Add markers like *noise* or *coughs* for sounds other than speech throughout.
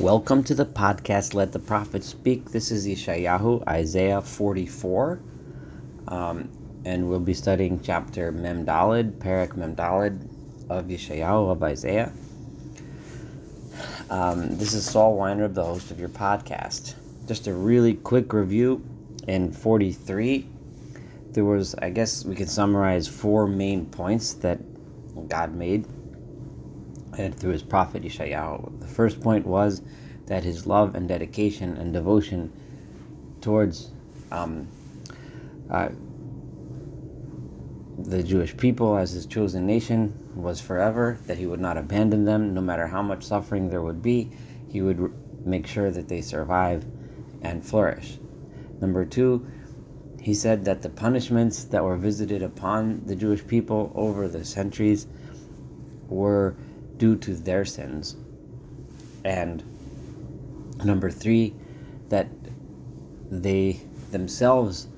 Welcome to the podcast Let the Prophet Speak. This is Yeshayahu, Isaiah 44. Um, and we'll be studying chapter Mem Dalid, Parak Mem Dalid of Yeshayahu of Isaiah. Um, this is Saul Weiner, the host of your podcast. Just a really quick review. In 43, there was, I guess we can summarize four main points that God made and through his prophet Yeshayahu. The first point was that his love and dedication and devotion towards um, uh, the Jewish people as his chosen nation was forever, that he would not abandon them no matter how much suffering there would be. He would make sure that they survive and flourish. Number two, he said that the punishments that were visited upon the Jewish people over the centuries were due to their sins. And number three, that they themselves,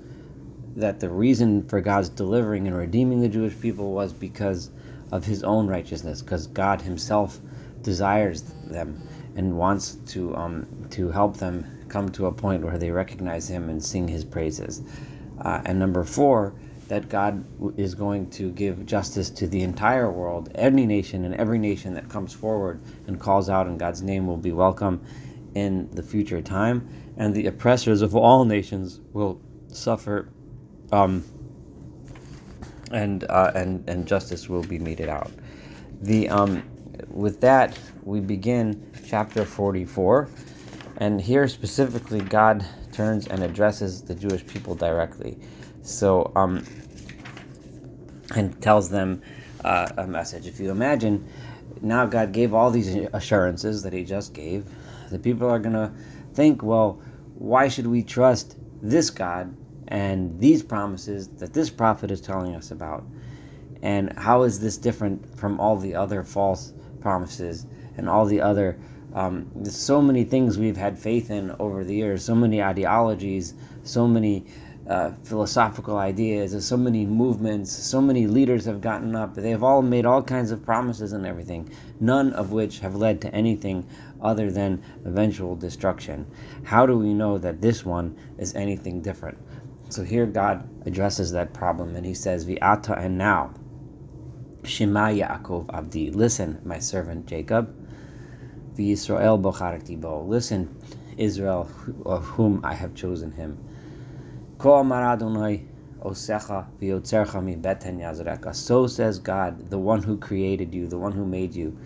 that the reason for God's delivering and redeeming the Jewish people was because of his own righteousness, because God himself desires them and wants to um, to help them come to a point where they recognize him and sing his praises. Uh, and number four, that God is going to give justice to the entire world, any nation and every nation that comes forward and calls out in God's name will be welcome in the future time, and the oppressors of all nations will suffer, um, and uh, and and justice will be meted out. The um, with that we begin chapter forty four, and here specifically God turns and addresses the Jewish people directly. So, um, and tells them uh, a message. If you imagine, now God gave all these assurances that He just gave. The people are going to think, well, why should we trust this God and these promises that this prophet is telling us about? And how is this different from all the other false promises and all the other um, so many things we've had faith in over the years, so many ideologies, so many uh, philosophical ideas, so many movements, so many leaders have gotten up. They've all made all kinds of promises and everything, none of which have led to anything other than eventual destruction. How do we know that this one is anything different? So here God addresses that problem and he says, Vi'ata and now, Shema Yaakov Abdi, listen, my servant Jacob, V'Yisrael Bocharti Bo, listen, Israel, of whom I have chosen him. So says God, the one who created you, the one who made you,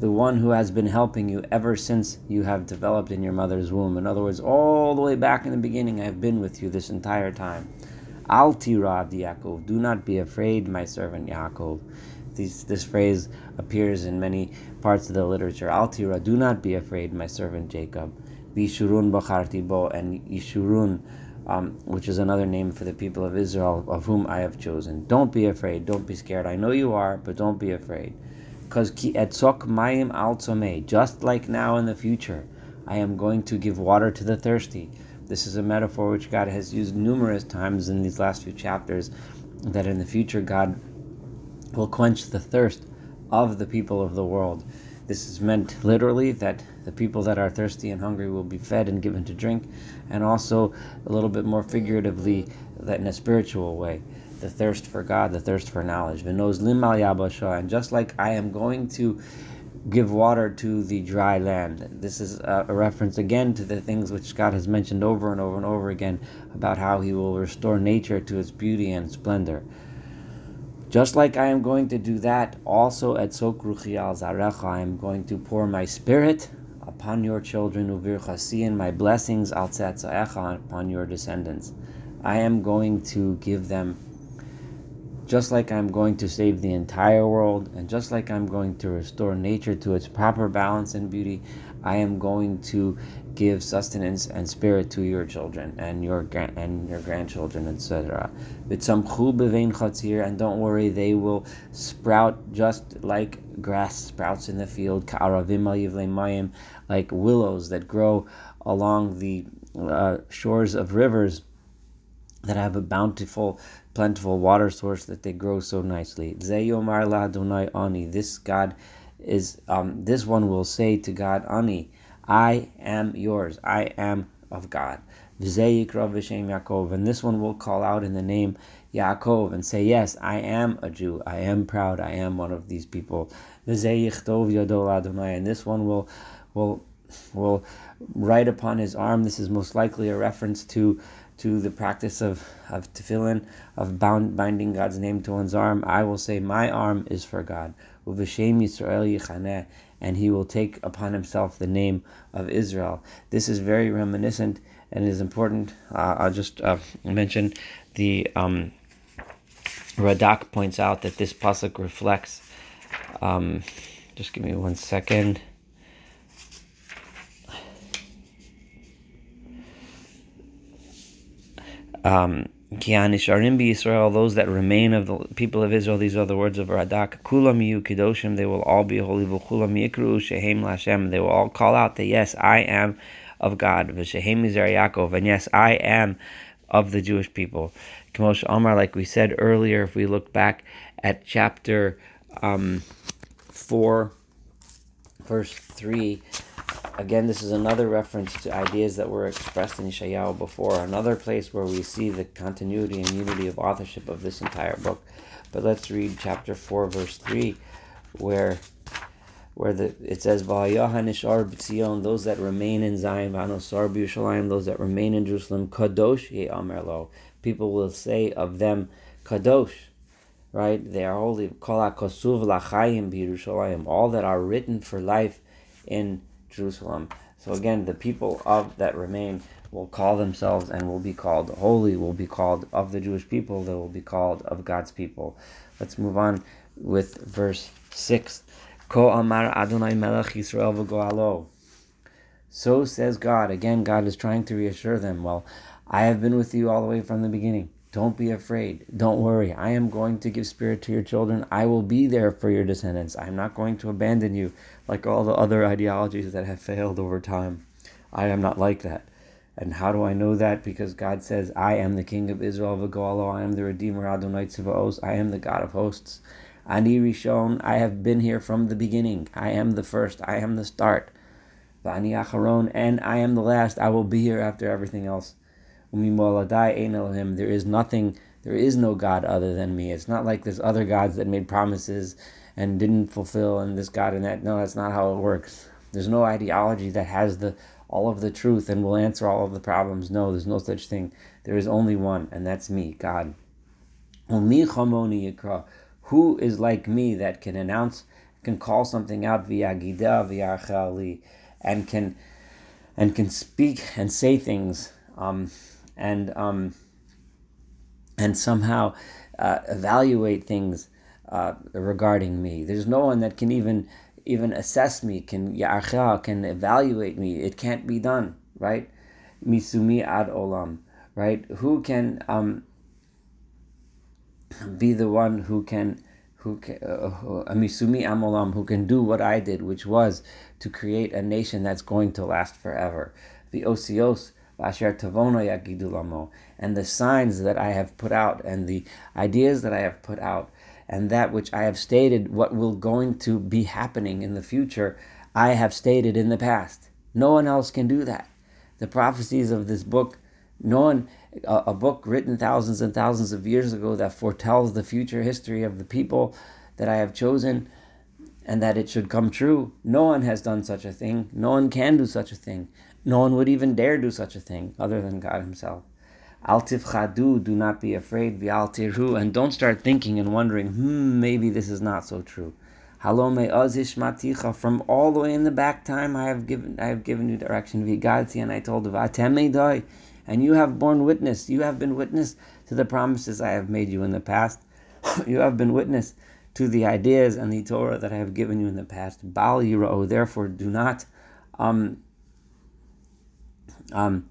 the one who has been helping you ever since you have developed in your mother's womb. In other words, all the way back in the beginning, I have been with you this entire time. Al tirad Yaakov, do not be afraid, my servant Yaakov. This, this phrase appears in many parts of the literature. Al tira, do not be afraid, my servant Jacob. Vishurun bacharti bo, and Yishurun um, which is another name for the people of Israel, of whom I have chosen. Don't be afraid. Don't be scared. I know you are, but don't be afraid. Because etzok mayim al just like now in the future, I am going to give water to the thirsty. This is a metaphor which God has used numerous times in these last few chapters, that in the future God will quench the thirst of the people of the world. This is meant literally that the people that are thirsty and hungry will be fed and given to drink, and also a little bit more figuratively, that in a spiritual way, the thirst for God, the thirst for knowledge. And just like I am going to give water to the dry land. This is a, reference again to the things which God has mentioned over and over and over again about how He will restore nature to its beauty and splendor. Just like I am going to do that, also at Sokruchi al Zarecha, I am going to pour my spirit upon your children, Uvirchasi, and my blessings al Tzatzaecha upon your descendants. I am going to give them, just like I'm going to save the entire world, and just like I'm going to restore nature to its proper balance and beauty, I am going to give sustenance and spirit to your children and your and your grandchildren, etc. And don't worry, they will sprout just like grass sprouts in the field, like willows that grow along the uh, shores of rivers that have a bountiful, plentiful water source that they grow so nicely. This God is um, this one will say to God, Ani, I am yours. I am of God. Yaakov, and this one will call out in the name Yaakov and say, Yes, I am a Jew. I am proud. I am one of these people. And this one will will will write upon his arm. This is most likely a reference to to the practice of, of tefillin, of bound, binding God's name to one's arm. I will say, My arm is for God. And he will take upon himself the name of Israel. This is very reminiscent and is important. Uh, I'll just uh, mention the um, Radak points out that this pasuk reflects. Um, just give me one second. Um, Israel, those that remain of the people of Israel, these are the words of Radak. Kulam yu kedoshim, they will all be holy. V'kulam yikru shehem lashem, they will all call out that yes, I am of God. V'shehem Yaakov, and yes, I am of the Jewish people. Kamosh Amar, like we said earlier, if we look back at chapter um, 4, verse 3, again, this is another reference to ideas that were expressed in Yeshayahu before, another place where we see the continuity and unity of authorship of this entire book. But let's read chapter 4, verse 3, where where the it says B'Tzion, those that remain in Zion, V'anosar B'Yushalayim, those that remain in Jerusalem, Kadosh Ye Lo. People will say of them, Kadosh, right? They are holy. All that are written for life in Jerusalem. So again, the people of that remain will call themselves and will be called holy, will be called of the Jewish people, they will be called of God's people. Let's move on with verse 6. Ko amar Adonai Melech Yisrael v'goalo. So says God. Again, God is trying to reassure them. Well, I have been with you all the way from the beginning. Don't be afraid. Don't worry. I am going to give spirit to your children. I will be there for your descendants. I'm not going to abandon you like all the other ideologies that have failed over time. I am not like that. And how do I know that? Because God says, I am the King of Israel, V'goalo. I am the Redeemer, Adonai Tziva'os. I am the God of hosts. Ani Rishon, I have been here from the beginning. I am the first. I am the start. Vani Acharon, and I am the last. I will be here after everything else. There is nothing, there is no God other than me. It's not like there's other gods that made promises and didn't fulfill, and this God and that. No, that's not how it works. There's no ideology that has the all of the truth and will answer all of the problems. No, there's no such thing. There is only one, and that's me, God. Who is like me that can announce, can call something out via gida, via and can and can speak and say things um, and um, and somehow uh, evaluate things uh, regarding me. There's no one that can even even assess me, can yarcha, can evaluate me. It can't be done, right? Misumi ad olam, right? Who can um, be the one who can who can, uh, Amisumi Amolam, who can do what I did, which was to create a nation that's going to last forever. The Osios, Asher Tavono Yagidulamo, and the signs that I have put out, and the ideas that I have put out, and that which I have stated, what will going to be happening in the future, I have stated in the past. No one else can do that. The prophecies of this book no one, a, a book written thousands and thousands of years ago that foretells the future history of the people that I have chosen and that it should come true. No one has done such a thing. No one can do such a thing. No one would even dare do such a thing other than God Himself. Al tifchadu, do not be afraid, al tirhu, and don't start thinking and wondering, hmm, maybe this is not so true. Halome ozish maticha, from all the way in the back time I have given I have given you direction, vigati, and I told you, and you have borne witness, you have been witness to the promises I have made you in the past. *laughs* you have been witness to the ideas and the Torah that I have given you in the past. Bal Yira'o, therefore do not, um, um,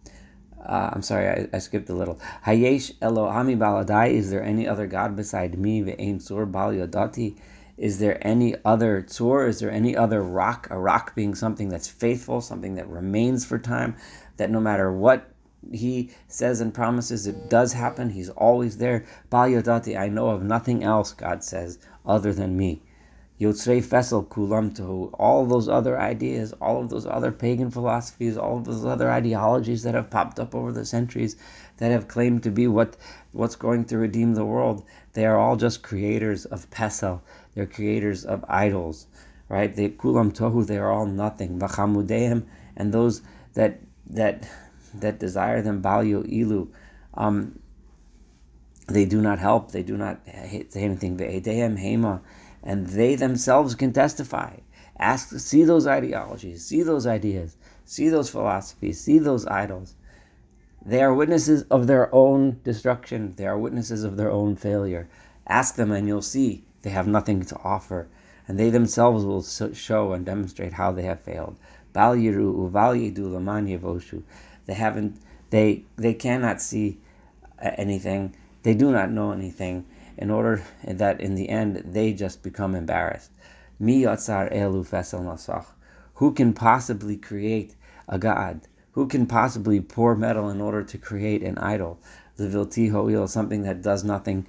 uh, I'm sorry, I, I, skipped a little. Hayesh Elohami Baladai, is there any other God beside me? Ve'ein Sur Bal Yodati, is there any other tzur? Is there any other rock? A rock being something that's faithful, something that remains for time, that no matter what he says and promises it does happen. He's always there. Bal Yodati, I know of nothing else, God says, other than me. Yotzrei Fessel Kulam Tohu, all those other ideas, all of those other pagan philosophies, all of those other ideologies that have popped up over the centuries that have claimed to be what what's going to redeem the world, they are all just creators of Pesel. They're creators of idols, right? They Kulam Tohu, they are all nothing. Vachamudeim, and those that that that desire them, Balyo Ilu, um, they do not help, they do not say anything. Ve'edeim Hema and they themselves can testify. Ask, see those ideologies, see those ideas, see those philosophies, see those idols. They are witnesses of their own destruction. They are witnesses of their own failure. Ask them, and you'll see they have nothing to offer, and they themselves will show and demonstrate how they have failed. Laman yevoshu. They haven't. They they cannot see anything. They do not know anything in order that in the end they just become embarrassed. Mi yatzar elu fesel nasach. Who can possibly create a god? Who can possibly pour metal in order to create an idol? The vilti ho'il, something that does nothing.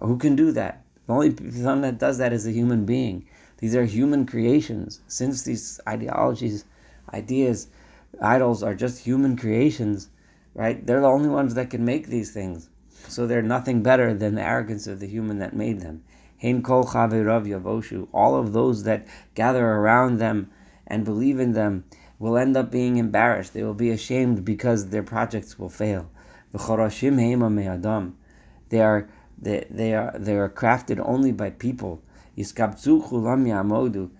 Who can do that? The only one that does that is a human being. These are human creations. Since these ideologies, ideas, idols are just human creations, right? They're the only ones that can make these things so they're nothing better than the arrogance of the human that made them. Hein kol yavoshu. All of those that gather around them and believe in them will end up being embarrassed. They will be ashamed because their projects will fail. V'choroshim heima me'adam. They are they, they are they are crafted only by people. Yiskabzu chulam.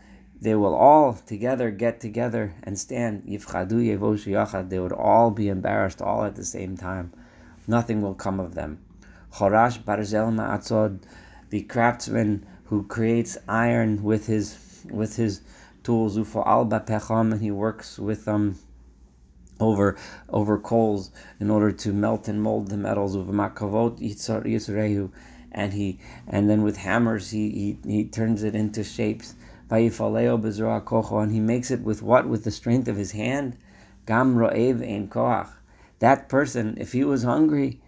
They will all together get together and stand. Yifchadu yevoshu yachad. They would all be embarrassed all at the same time nothing will come of them. Chorash Barzel Ma'atzod, the craftsman who creates iron with his with his tools, Ufo Alba Pecham, and he works with them um, over over coals in order to melt and mold the metals of Makavot Yisrehu, and he and then with hammers he, he, he turns it into shapes. And he makes it with what? With the strength of his hand. Gam Ro'ev Ein Koach that person, if he was hungry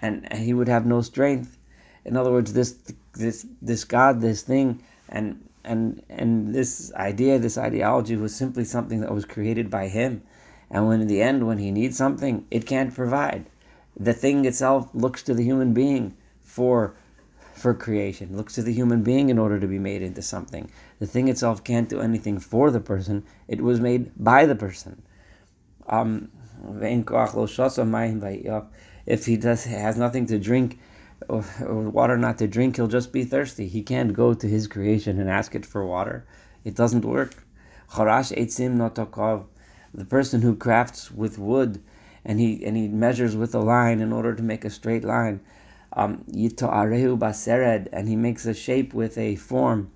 and, he would have no strength, in other words, this this this God, this thing, and and and this idea, this ideology was simply something that was created by him. And when in the end, when he needs something, it can't provide. The thing itself looks to the human being for for creation, looks to the human being in order to be made into something. The thing itself can't do anything for the person. It was made by the person. Um, if he does has nothing to drink or, or, water not to drink, he'll just be thirsty. He can't go to his creation and ask it for water. It doesn't work. The person who crafts with wood and he and he measures with a line in order to make a straight line. Um, and he makes a shape with a form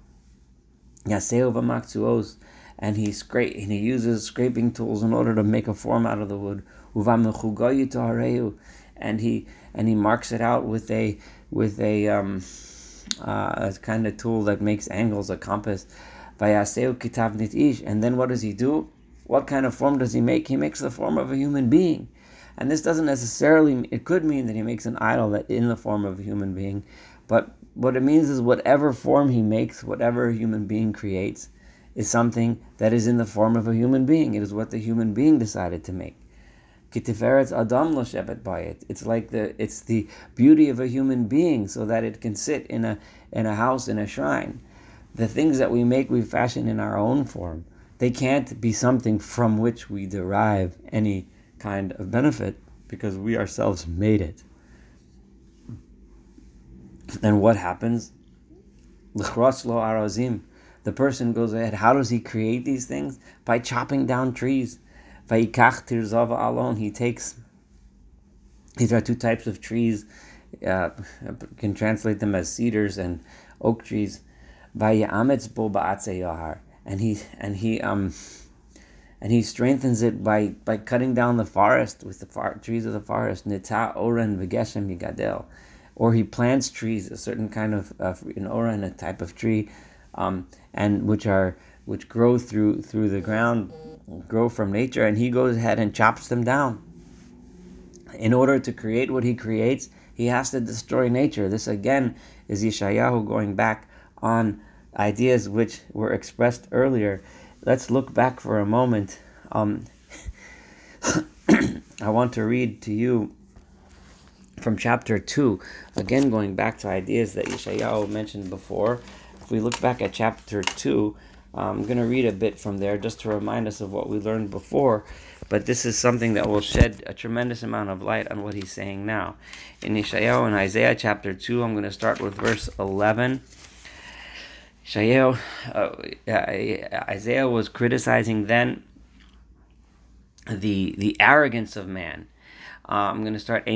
and he scrape and he uses scraping tools in order to make a form out of the wood. And he and he marks it out with a with a um, uh, a kind of tool that makes angles, a compass. And then what does he do? What kind of form does he make? He makes the form of a human being. And this doesn't necessarily, it could mean that he makes an idol that in the form of a human being. But what it means is whatever form he makes, whatever human being creates, is something that is in the form of a human being. It is what the human being decided to make. Adam lo. It's like the it's the beauty of a human being, so that it can sit in a in a house in a shrine. The things that we make, we fashion in our own form. They can't be something from which we derive any kind of benefit because we ourselves made it. And what happens? Lo arazim the person goes ahead. How does he create these things? By chopping down trees. Alone. He takes. These are two types of trees. Uh, can translate them as cedars and oak trees. And he and he um and he strengthens it by by cutting down the forest with the far, trees of the forest. Nita oren v'geshem. Or he plants trees, a certain kind of uh, an oren, a type of tree um, and which are which grow through through the ground, grow from nature, and he goes ahead and chops them down. In order to create what he creates, he has to destroy nature. This again is Yeshayahu going back on ideas which were expressed earlier, let's look back for a moment. Um, *coughs* I want to read to you from chapter 2, again going back to ideas that Yeshayahu mentioned before. We look back at chapter 2, I'm going to read a bit from there just to remind us of what we learned before, but this is something that will shed a tremendous amount of light on what he's saying now. In Yeshayahu and Isaiah chapter 2, I'm going to start with verse 11. Yeshayahu, uh, Isaiah was criticizing then the the arrogance of man. Uh, I'm going to start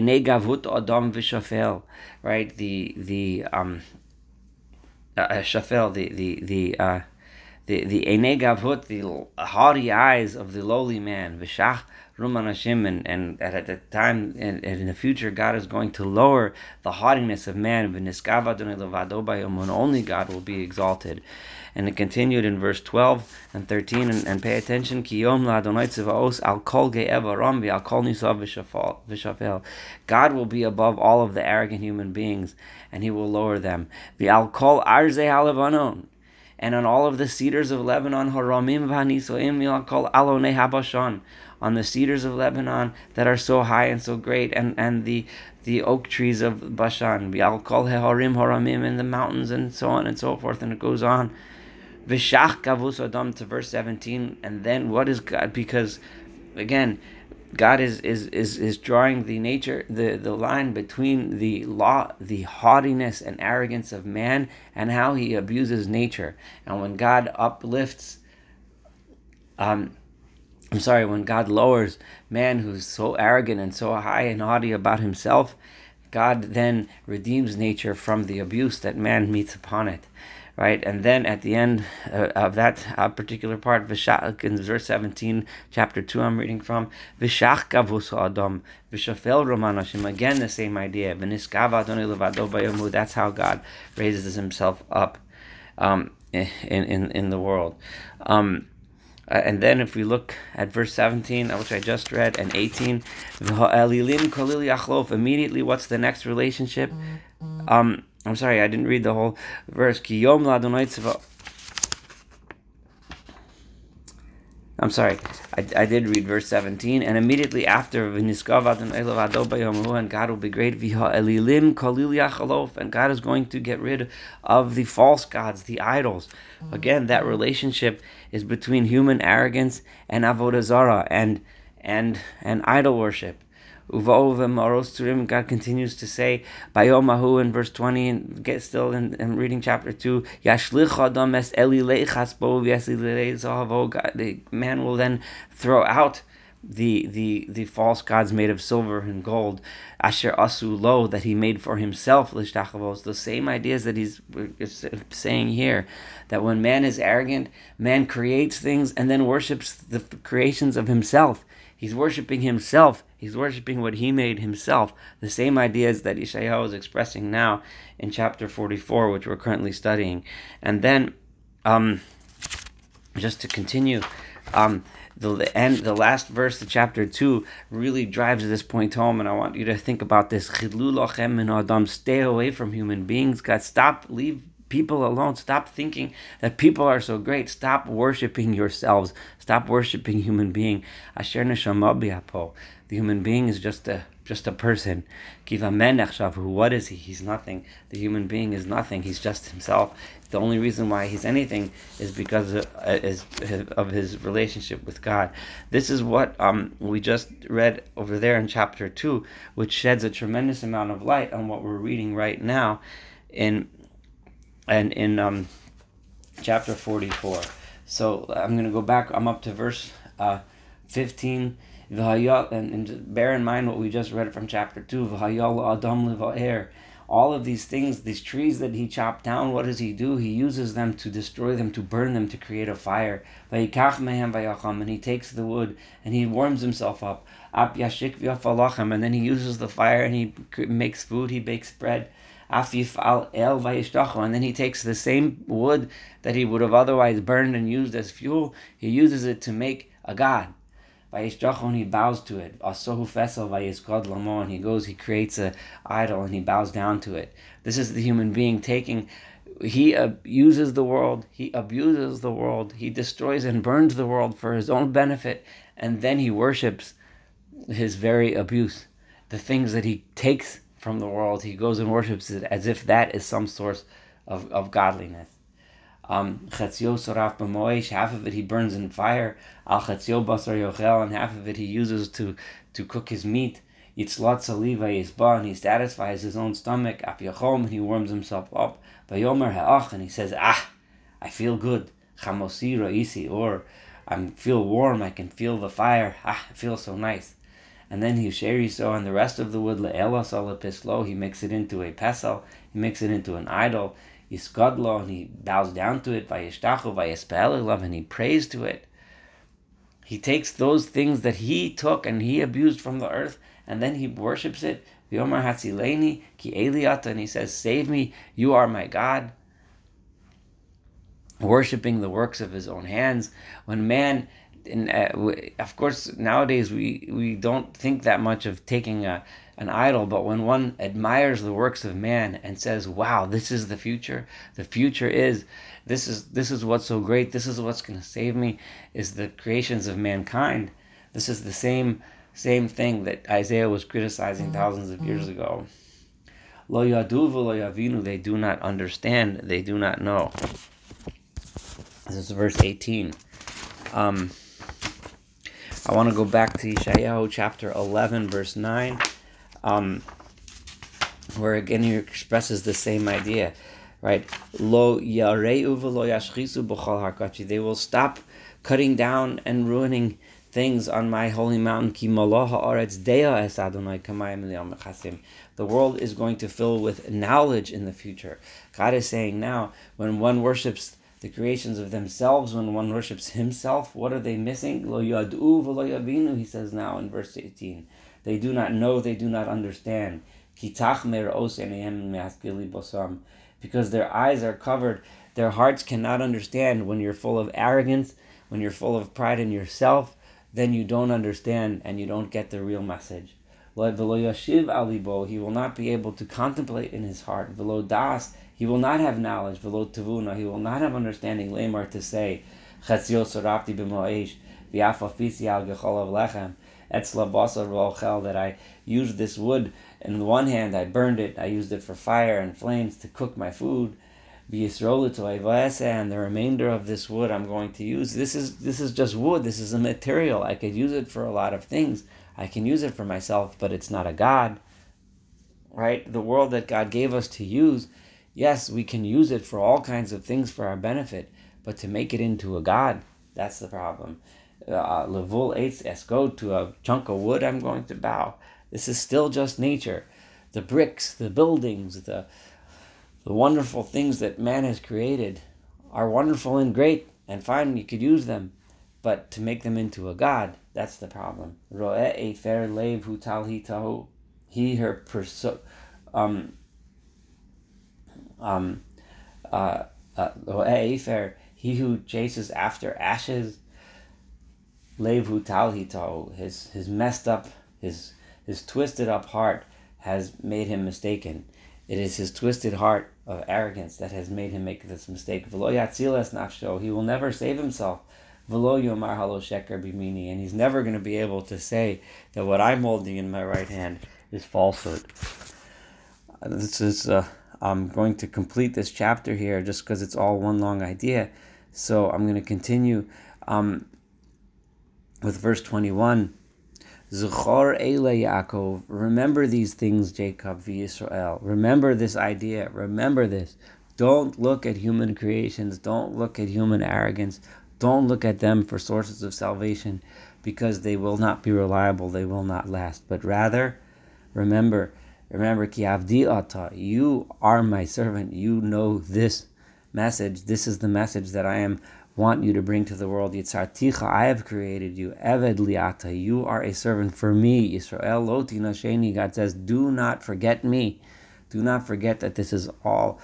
right? The the um Shafel, the the the uh, the the Ene Gavut, the haughty eyes of the lowly man, Vishach Ruman Hashem, and, and at the time and, and, in the future, God is going to lower the haughtiness of man. Only God will be exalted. And it continued in verse 12 and 13, and, and pay attention. God will be above all of the arrogant human beings, and he will lower them. The alkol arze halavanon and on all of the cedars of Lebanon, haramim v'hanisoim milakol alone habashan, on the cedars of Lebanon that are so high and so great, and, and the the oak trees of Bashan, bi'alkol heharim haramim, in the mountains, and so on and so forth, and it goes on. Vishach Gavus Adam to verse 17. And then what is God? Because again, God is, is, is, is drawing the nature, the, the line between the law, the haughtiness and arrogance of man and how he abuses nature. And when God uplifts, um, I'm sorry, when God lowers man who's so arrogant and so high and haughty about himself, God then redeems nature from the abuse that man meets upon it right? And then at the end uh, of that uh, particular part, Vishach, in verse 17, chapter 2, I'm reading from, Vishach gavus adam, vishafel roman again the same idea, that's how God raises himself up um, in, in, in the world. Um, uh, and then if we look at verse 17, uh, which I just read, and 18, immediately what's the next relationship? Um, I'm sorry, I didn't read the whole verse. I'm sorry, I, I did read verse 17, and immediately after, and God will be great, and God is going to get rid of the false gods, the idols. Again, that relationship is between human arrogance and avodah zarah, and and and idol worship. God continues to say, Bayomahu in verse 20, and get still in, in reading chapter 2, The man will then throw out the, the, the false gods made of silver and gold, Asher Asu Lo, that he made for himself, Lishtachavos. The same ideas that he's saying here, that when man is arrogant, man creates things and then worships the creations of himself. He's worshiping himself. He's worshiping what he made himself. The same ideas that Ishayahu is expressing now in chapter 44, which we're currently studying. And then, um, just to continue, um, the, the end, the last verse of chapter two really drives this point home, and I want you to think about this. Adam, stay away from human beings. God, stop, leave people alone. Stop thinking that people are so great. Stop worshiping yourselves. Stop worshiping human being. Asher The human being is just a just a person. Kiva who what is he? He's nothing. The human being is nothing. He's just himself. The only reason why he's anything is because of, uh, of his relationship with God. This is what um, we just read over there in chapter two, which sheds a tremendous amount of light on what we're reading right now in and in um, chapter 44. So I'm going to go back. I'm up to verse uh, 15. And, and bear in mind what we just read from chapter 2. All of these things, these trees that he chopped down, what does he do? He uses them to destroy them, to burn them, to create a fire. And he takes the wood and he warms himself up. And then he uses the fire and he makes food, he bakes bread and then he takes the same wood that he would have otherwise burned and used as fuel, he uses it to make a god. he bows to it. And he goes, he creates an idol and he bows down to it. This is the human being taking he abuses the world, he abuses the world, he destroys and burns the world for his own benefit, and then he worships his very abuse. The things that he takes from the world, he goes and worships it as if that is some source of, of godliness. Um, half of it he burns in fire, al basar yochel, and half of it he uses to, to cook his meat. Yitzlat saliva yisba, and he satisfies his own stomach. Ap yachom, and he warms himself up. Vayomer ha'ach, and he says, ah, I feel good. Chamosi ra'isi, or I feel warm, I can feel the fire. Ah, it feels so nice. And then he sheri so and the rest of the wood le'elas pislo, he makes it into a pesel, he makes it into an idol. Yisgadlo, and he bows down to it, vayishtachu, vayispelelav, and he prays to it. He takes those things that he took and he abused from the earth, and then he worships it. V'yomar ki eliata, and he says, "Save me, you are my God." Worshipping the works of his own hands. When man in, uh, of course, nowadays we, we don't think that much of taking a, an idol, but when one admires the works of man and says, "Wow, this is the future. The future is this is this is what's so great. This is what's going to save me." Is the creations of mankind. This is the same same thing that Isaiah was criticizing thousands of years ago. Lo yadu lo yavinu. They do not understand. They do not know. This is verse eighteen. Um, I want to go back to Yeshayahu chapter 11, verse 9, um, where again he expresses the same idea, right? Lo. They will stop cutting down and ruining things on my holy mountain. Adonai The world is going to fill with knowledge in the future. God is saying now, when one worships the creations of themselves when one worships himself. What are they missing? Lo yadu v'lo yavinu, he says now in verse 18. They do not know, they do not understand. Because their eyes are covered, their hearts cannot understand when you're full of arrogance, when you're full of pride in yourself, then you don't understand and you don't get the real message. V'lo he will not be able to contemplate in his heart. das, he will not have knowledge, velo tavuna, he will not have understanding, lemar to say, chatzio sorafti b'mo'esh, v'afafisi al gechol lechem, etzla basar v'ochel, that I used this wood, in the one hand I burned it, I used it for fire and flames to cook my food, and the remainder of this wood I'm going to use. This is this is just wood. This is a material. I could use it for a lot of things. I can use it for myself, but it's not a God. Right? The world that God gave us to use Yes, we can use it for all kinds of things for our benefit, but to make it into a god, that's the problem. Uh, Levul eitz esco to a chunk of wood, I'm going to bow. This is still just nature. The bricks, the buildings, the the wonderful things that man has created are wonderful and great and fine. You could use them, but to make them into a god, that's the problem. Ro'e fer lev hu tal He her perso- um, um, uh, uh, he who chases after ashes, levu his his messed up, his his twisted up heart has made him mistaken. It is his twisted heart of arrogance that has made him make this mistake. He will never save himself. And he's never going to be able to say that what I'm holding in my right hand is falsehood. This is uh, I'm going to complete this chapter here just because it's all one long idea. So I'm going to continue um, with verse 21. Zuchor Eile Yaakov. Remember these things, Jacob, V Israel. Remember this idea. Remember this. Don't look at human creations. Don't look at human arrogance. Don't look at them for sources of salvation because they will not be reliable. They will not last. But rather, remember Remember, ki avdi ata, you are my servant. You know this message. This is the message that I am want you to bring to the world. Yitzarticha, I have created you. Eved liata, you are a servant for me. Israel loti nasheni, God says, do not forget me. Do not forget that this is all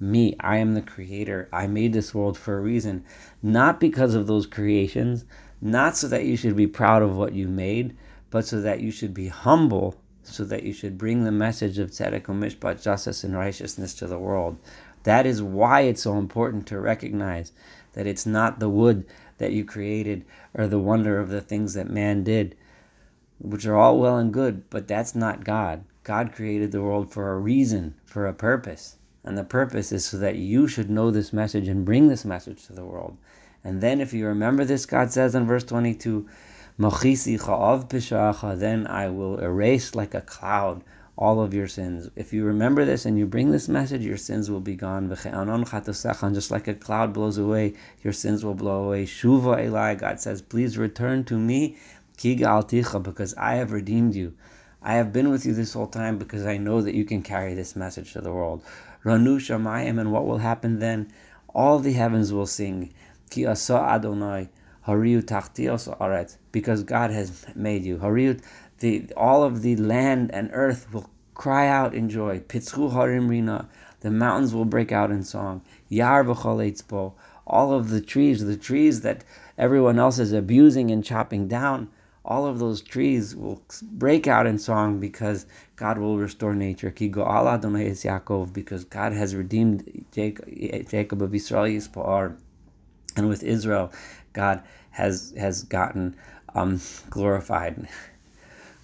me. I am the creator. I made this world for a reason. Not because of those creations, not so that you should be proud of what you made, but so that you should be humble so that you should bring the message of tzedek mishpat, justice and righteousness to the world. That is why it's so important to recognize that it's not the wood that you created or the wonder of the things that man did, which are all well and good, but that's not God. God created the world for a reason, for a purpose. And the purpose is so that you should know this message and bring this message to the world. And then, if you remember this, God says in verse 22, then I will erase like a cloud all of your sins. If you remember this and you bring this message, your sins will be gone. Just like a cloud blows away, your sins will blow away. Shuva Eli, God says, please return to me, because I have redeemed you. I have been with you this whole time because I know that you can carry this message to the world. Ranu Shamayim, and what will happen then? All the heavens will sing, Ki asa Adonai, Hariu Tachtios Aret, because God has made you. Hariu, the all of the land and earth will cry out in joy. Pitzchu Harim Rina, the mountains will break out in song. Yar all of the trees, the trees that everyone else is abusing and chopping down, all of those trees will break out in song because God will restore nature. Because God has redeemed Jacob, of Israel and with Israel, God has has gotten um, glorified.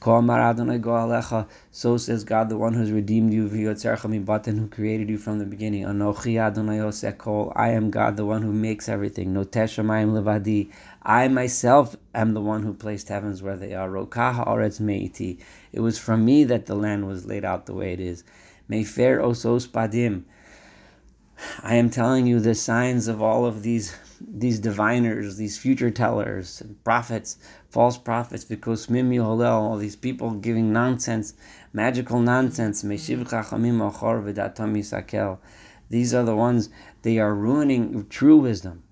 So says God, the one who has redeemed you, who created you from the beginning. I am God, the one who makes everything. I myself am the one who placed heavens where they are. It was from me that the land was laid out the way it is. I am telling you the signs of all of these these diviners, these future tellers, prophets, false prophets, because Mimi Holel, all these people giving nonsense, magical nonsense. These are the ones they are ruining true wisdom,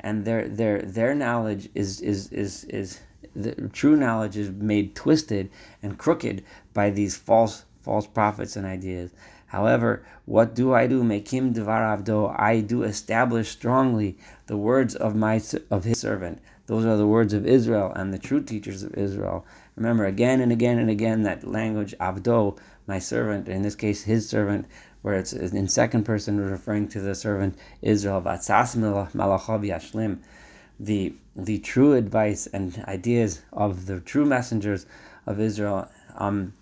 and their their their knowledge is is is is the true knowledge is made twisted and crooked by these false false prophets and ideas. However, what do I do? Make him devar avdo. I do establish strongly the words of my of his servant. Those are the words of Israel and the true teachers of Israel. Remember again and again and again that language avdo, my servant. In this case, his servant, where it's in second person referring to the servant Israel. The the true advice and ideas of the true messengers of Israel. Um,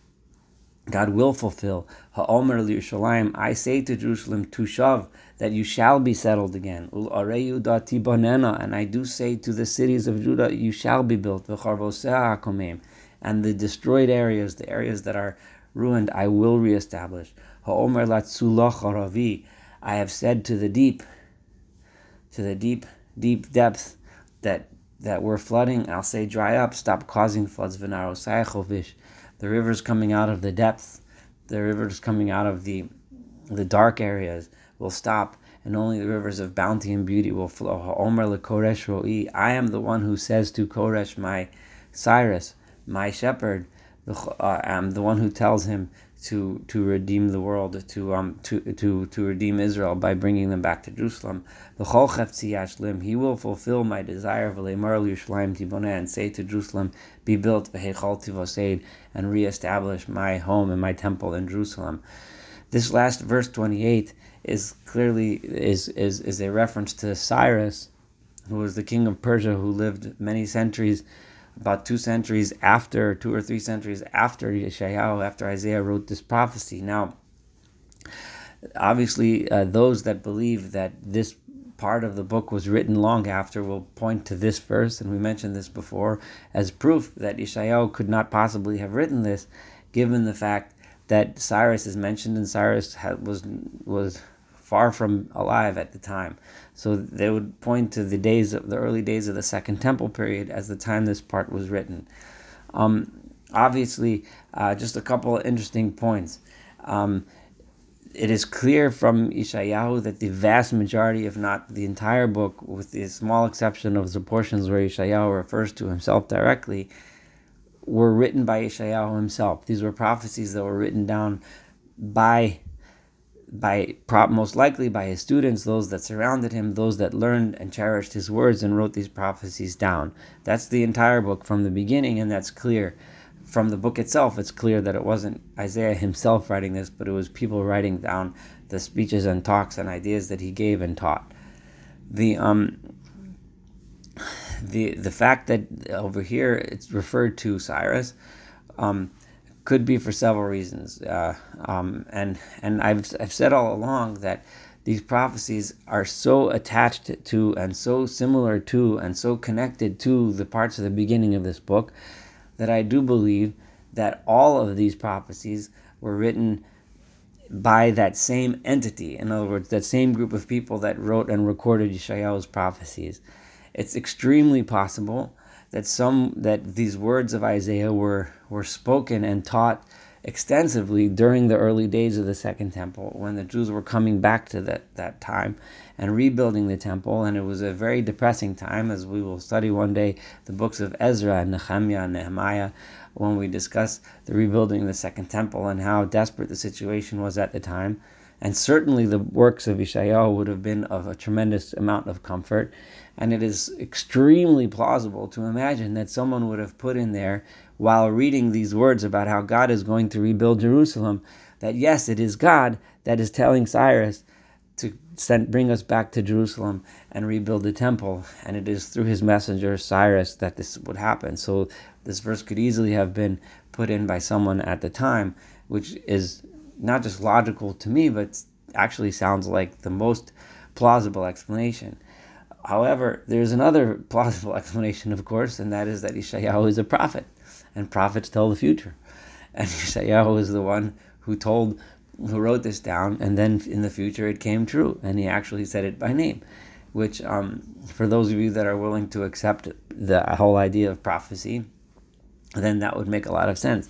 God will fulfill. Ha'omer Yerushalayim, I say to Jerusalem, Tushav, that you shall be settled again. And I do say to the cities of Judah, you shall be built. And the destroyed areas, the areas that are ruined, I will reestablish. Ha'omer Ravi, I have said to the deep, to the deep, deep depth, that that we're flooding, I'll say dry up, stop causing floods. The rivers coming out of the depths, the rivers coming out of the the dark areas will stop, and only the rivers of bounty and beauty will flow. Omer lekoresh ro'i. I am the one who says to Koresh, my Cyrus, my shepherd, uh, I'm the one who tells him to to redeem the world, to um to to to redeem Israel by bringing them back to Jerusalem. The he will fulfill my desire and say to Jerusalem, be built and reestablish my home and my temple in Jerusalem. This last verse twenty eight is clearly is, is is a reference to Cyrus, who was the king of Persia who lived many centuries about two centuries after, two or three centuries after Yeshayahu, after Isaiah wrote this prophecy. Now, obviously, uh, those that believe that this part of the book was written long after will point to this verse, and we mentioned this before, as proof that Yeshayahu could not possibly have written this, given the fact that Cyrus is mentioned and Cyrus had, was was far from alive at the time. So they would point to the days of the early days of the Second Temple period as the time this part was written. Um, obviously, uh, just a couple of interesting points. Um, it is clear from Ishayahu that the vast majority, if not the entire book, with the small exception of the portions where Ishayahu refers to himself directly, were written by Ishayahu himself. These were prophecies that were written down by by most likely by his students, those that surrounded him, those that learned and cherished his words and wrote these prophecies down. That's the entire book from the beginning, and that's clear. From the book itself, it's clear that it wasn't Isaiah himself writing this, but it was people writing down the speeches and talks and ideas that he gave and taught. The um, the the fact that over here it's referred to Cyrus um, could be for several reasons, uh, um, and and I've I've said all along that these prophecies are so attached to and so similar to and so connected to the parts of the beginning of this book that I do believe that all of these prophecies were written by that same entity. In other words, that same group of people that wrote and recorded Yeshayahu's prophecies. It's extremely possible that some that these words of Isaiah were were spoken and taught extensively during the early days of the Second Temple when the Jews were coming back to that, that time and rebuilding the temple. And it was a very depressing time, as we will study one day the books of Ezra and Nehemiah and Nehemiah when we discuss the rebuilding of the Second Temple and how desperate the situation was at the time. And certainly the works of Ishayahu would have been of a tremendous amount of comfort. And it is extremely plausible to imagine that someone would have put in there, while reading these words about how God is going to rebuild Jerusalem, that yes, it is God that is telling Cyrus to send, bring us back to Jerusalem and rebuild the temple. And it is through his messenger, Cyrus, that this would happen. So this verse could easily have been put in by someone at the time, which is not just logical to me, but actually sounds like the most plausible explanation. However, there's another *laughs* plausible explanation, of course, and that is that Ishayahu is a prophet, and prophets tell the future. And *laughs* Ishayahu is the one who told, who wrote this down, and then in the future it came true, and he actually said it by name, which, um, for those of you that are willing to accept the whole idea of prophecy, then that would make a lot of sense.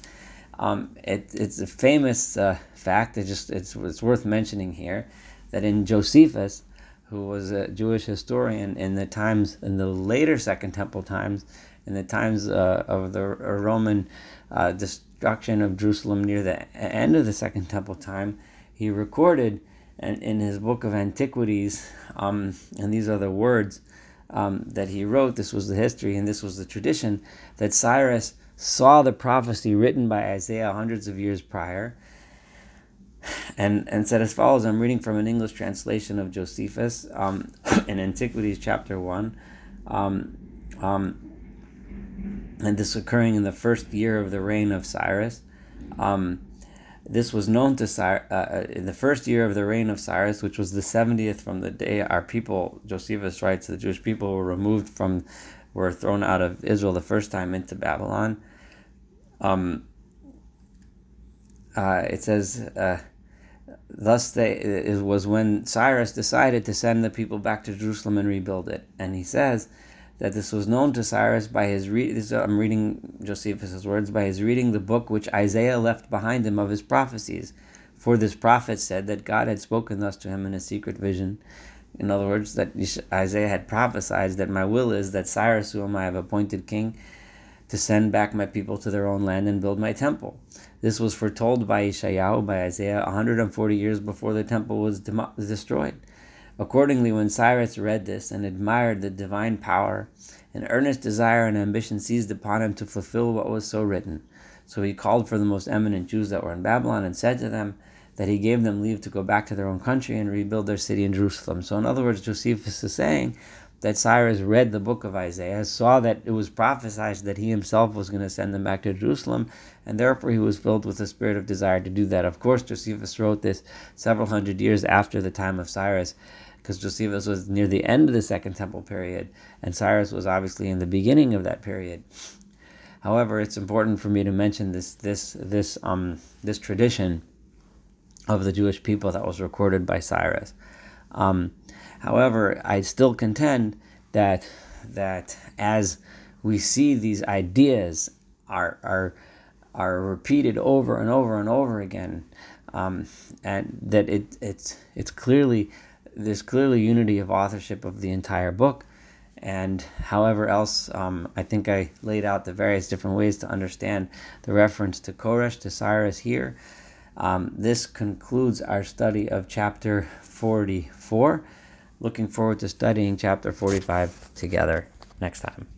Um, it, it's a famous uh, fact. It just it's, it's worth mentioning here that in Josephus, who was a Jewish historian in the times in the later Second Temple times, in the times uh, of the Roman uh, destruction of Jerusalem near the end of the Second Temple time, he recorded and in his book of Antiquities, um, and these are the words um, that he wrote. This was the history, and this was the tradition that Cyrus saw the prophecy written by Isaiah hundreds of years prior and, and said as follows I'm reading from an English translation of Josephus um, *coughs* in Antiquities chapter 1. Um, um, and this occurring in the first year of the reign of Cyrus. Um, this was known to Cyrus uh, uh, in the first year of the reign of Cyrus, which was the 70th from the day our people, Josephus writes, the Jewish people were removed from, were thrown out of Israel the first time into Babylon. Um, uh, it says, uh, thus they, it was when Cyrus decided to send the people back to Jerusalem and rebuild it. And he says that this was known to Cyrus by his read. I'm reading Josephus' words by his reading the book which Isaiah left behind him of his prophecies. For this prophet said that God had spoken thus to him in a secret vision. In other words, that Isaiah had prophesied that my will is that Cyrus, whom I have appointed king, to send back my people to their own land and build my temple. This was foretold by Ishayahu, by Isaiah, 140 years before the temple was destroyed. Accordingly, when Cyrus read this and admired the divine power, an earnest desire and ambition seized upon him to fulfill what was so written. So he called for the most eminent Jews that were in Babylon and said to them that he gave them leave to go back to their own country and rebuild their city in Jerusalem. So, in other words, Josephus is saying that Cyrus read the book of Isaiah, saw that it was prophesied that he himself was going to send them back to Jerusalem, and therefore he was filled with a spirit of desire to do that. Of course, Josephus wrote this several hundred years after the time of Cyrus, because Josephus was near the end of the Second Temple period, and Cyrus was obviously in the beginning of that period. However, it's important for me to mention this this this um this tradition of the Jewish people that was recorded by Cyrus. Um, However, I still contend that that as we see these ideas are are are repeated over and over and over again, um, and that it it's it's clearly there's clearly unity of authorship of the entire book, and however else um, I think I laid out the various different ways to understand the reference to Koresh to Cyrus here. Um, this concludes our study of chapter 44. Looking forward to studying chapter 45 together next time.